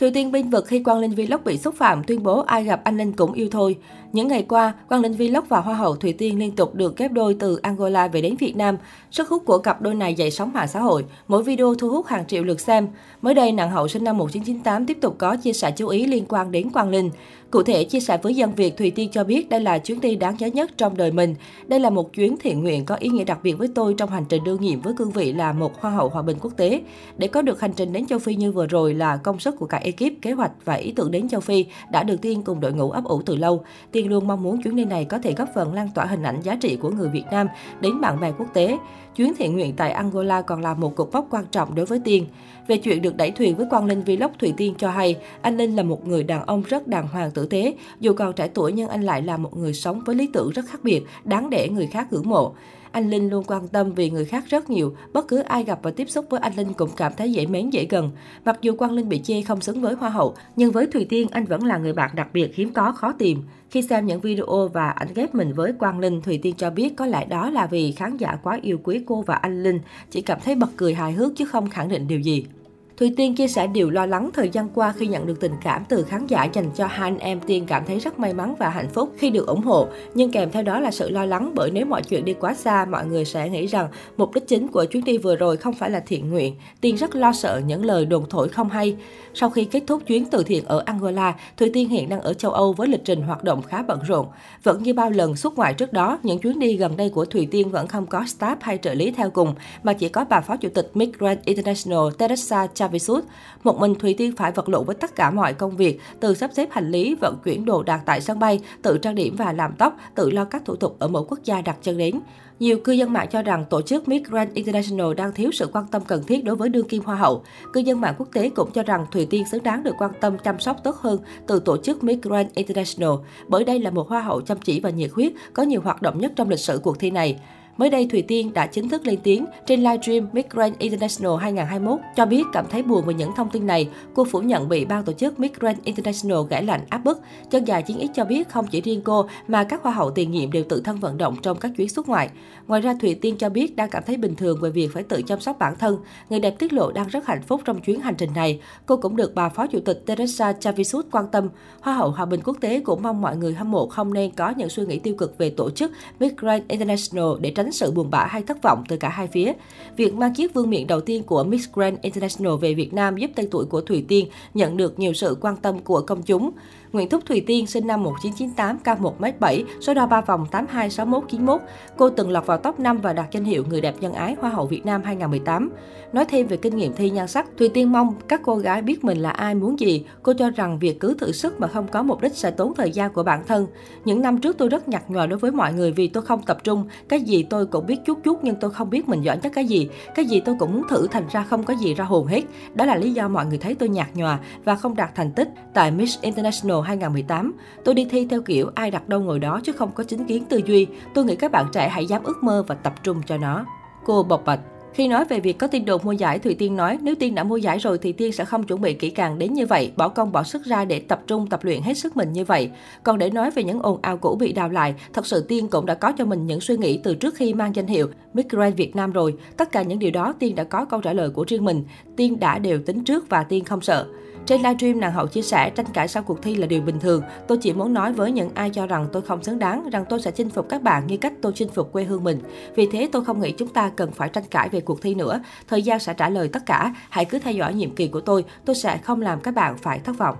Thùy Tiên binh vực khi Quang Linh Vlog bị xúc phạm, tuyên bố ai gặp anh Linh cũng yêu thôi. Những ngày qua, Quang Linh Vlog và Hoa hậu Thùy Tiên liên tục được ghép đôi từ Angola về đến Việt Nam. Sức hút của cặp đôi này dậy sóng mạng xã hội, mỗi video thu hút hàng triệu lượt xem. Mới đây, nàng hậu sinh năm 1998 tiếp tục có chia sẻ chú ý liên quan đến Quang Linh. Cụ thể, chia sẻ với dân Việt, Thùy Tiên cho biết đây là chuyến đi đáng nhớ nhất trong đời mình. Đây là một chuyến thiện nguyện có ý nghĩa đặc biệt với tôi trong hành trình đương nhiệm với cương vị là một Hoa hậu Hòa bình quốc tế. Để có được hành trình đến châu Phi như vừa rồi là công sức của cả ekip, kế hoạch và ý tưởng đến châu Phi đã được Tiên cùng đội ngũ ấp ủ từ lâu. Tiên luôn mong muốn chuyến đi này có thể góp phần lan tỏa hình ảnh giá trị của người Việt Nam đến bạn bè quốc tế. Chuyến thiện nguyện tại Angola còn là một cột mốc quan trọng đối với Tiên. Về chuyện được đẩy thuyền với Quang Linh Vlog, Thủy Tiên cho hay, anh Linh là một người đàn ông rất đàng hoàng tử tế. Dù còn trẻ tuổi nhưng anh lại là một người sống với lý tưởng rất khác biệt, đáng để người khác ngưỡng mộ. Anh Linh luôn quan tâm vì người khác rất nhiều, bất cứ ai gặp và tiếp xúc với anh Linh cũng cảm thấy dễ mến dễ gần. Mặc dù Quang Linh bị chê không xứng với Hoa hậu, nhưng với Thùy Tiên anh vẫn là người bạn đặc biệt hiếm có khó tìm. Khi xem những video và ảnh ghép mình với Quang Linh, Thùy Tiên cho biết có lẽ đó là vì khán giả quá yêu quý cô và anh Linh, chỉ cảm thấy bật cười hài hước chứ không khẳng định điều gì. Thùy Tiên chia sẻ điều lo lắng thời gian qua khi nhận được tình cảm từ khán giả dành cho hai anh em Tiên cảm thấy rất may mắn và hạnh phúc khi được ủng hộ. Nhưng kèm theo đó là sự lo lắng bởi nếu mọi chuyện đi quá xa, mọi người sẽ nghĩ rằng mục đích chính của chuyến đi vừa rồi không phải là thiện nguyện. Tiên rất lo sợ những lời đồn thổi không hay. Sau khi kết thúc chuyến từ thiện ở Angola, Thùy Tiên hiện đang ở châu Âu với lịch trình hoạt động khá bận rộn. Vẫn như bao lần xuất ngoại trước đó, những chuyến đi gần đây của Thùy Tiên vẫn không có staff hay trợ lý theo cùng, mà chỉ có bà phó chủ tịch Migrant International Teresa Chavisut. Một mình Thùy Tiên phải vật lộn với tất cả mọi công việc, từ sắp xếp hành lý, vận chuyển đồ đạc tại sân bay, tự trang điểm và làm tóc, tự lo các thủ tục ở mỗi quốc gia đặt chân đến. Nhiều cư dân mạng cho rằng tổ chức Miss Grand International đang thiếu sự quan tâm cần thiết đối với đương kim hoa hậu. Cư dân mạng quốc tế cũng cho rằng Thùy Tiên xứng đáng được quan tâm chăm sóc tốt hơn từ tổ chức Miss Grand International, bởi đây là một hoa hậu chăm chỉ và nhiệt huyết, có nhiều hoạt động nhất trong lịch sử cuộc thi này. Mới đây, Thùy Tiên đã chính thức lên tiếng trên livestream Miss Grand International 2021 cho biết cảm thấy buồn về những thông tin này. Cô phủ nhận bị ban tổ chức Miss Grand International gãy lạnh áp bức. Chân dài chiến ít cho biết không chỉ riêng cô mà các hoa hậu tiền nhiệm đều tự thân vận động trong các chuyến xuất ngoại. Ngoài ra, Thùy Tiên cho biết đang cảm thấy bình thường về việc phải tự chăm sóc bản thân. Người đẹp tiết lộ đang rất hạnh phúc trong chuyến hành trình này. Cô cũng được bà phó chủ tịch Teresa Chavisut quan tâm. Hoa hậu Hòa bình quốc tế cũng mong mọi người hâm mộ không nên có những suy nghĩ tiêu cực về tổ chức Miss Grand International để tránh sự buồn bã hay thất vọng từ cả hai phía. Việc mang chiếc vương miện đầu tiên của Miss Grand International về Việt Nam giúp tên tuổi của Thùy Tiên nhận được nhiều sự quan tâm của công chúng. Nguyễn Thúc Thùy Tiên sinh năm 1998, cao 1m7, số đo 3 vòng 82, 61, 91. Cô từng lọt vào top 5 và đạt danh hiệu Người đẹp nhân ái Hoa hậu Việt Nam 2018. Nói thêm về kinh nghiệm thi nhan sắc, Thùy Tiên mong các cô gái biết mình là ai muốn gì. Cô cho rằng việc cứ thử sức mà không có mục đích sẽ tốn thời gian của bản thân. Những năm trước tôi rất nhạt nhòa đối với mọi người vì tôi không tập trung. Cái gì tôi cũng biết chút chút nhưng tôi không biết mình giỏi nhất cái gì. Cái gì tôi cũng muốn thử thành ra không có gì ra hồn hết. Đó là lý do mọi người thấy tôi nhạt nhòa và không đạt thành tích tại Miss International 2018. Tôi đi thi theo kiểu ai đặt đâu ngồi đó chứ không có chính kiến tư duy. Tôi nghĩ các bạn trẻ hãy dám ước mơ và tập trung cho nó. Cô bộc bạch. Khi nói về việc có tin đồn mua giải, Thùy Tiên nói nếu Tiên đã mua giải rồi thì Tiên sẽ không chuẩn bị kỹ càng đến như vậy, bỏ công bỏ sức ra để tập trung tập luyện hết sức mình như vậy. Còn để nói về những ồn ào cũ bị đào lại, thật sự Tiên cũng đã có cho mình những suy nghĩ từ trước khi mang danh hiệu Miss Grand Việt Nam rồi. Tất cả những điều đó Tiên đã có câu trả lời của riêng mình. Tiên đã đều tính trước và Tiên không sợ. Trên livestream, nàng hậu chia sẻ tranh cãi sau cuộc thi là điều bình thường. Tôi chỉ muốn nói với những ai cho rằng tôi không xứng đáng, rằng tôi sẽ chinh phục các bạn như cách tôi chinh phục quê hương mình. Vì thế tôi không nghĩ chúng ta cần phải tranh cãi về cuộc thi nữa. Thời gian sẽ trả lời tất cả. Hãy cứ theo dõi nhiệm kỳ của tôi, tôi sẽ không làm các bạn phải thất vọng.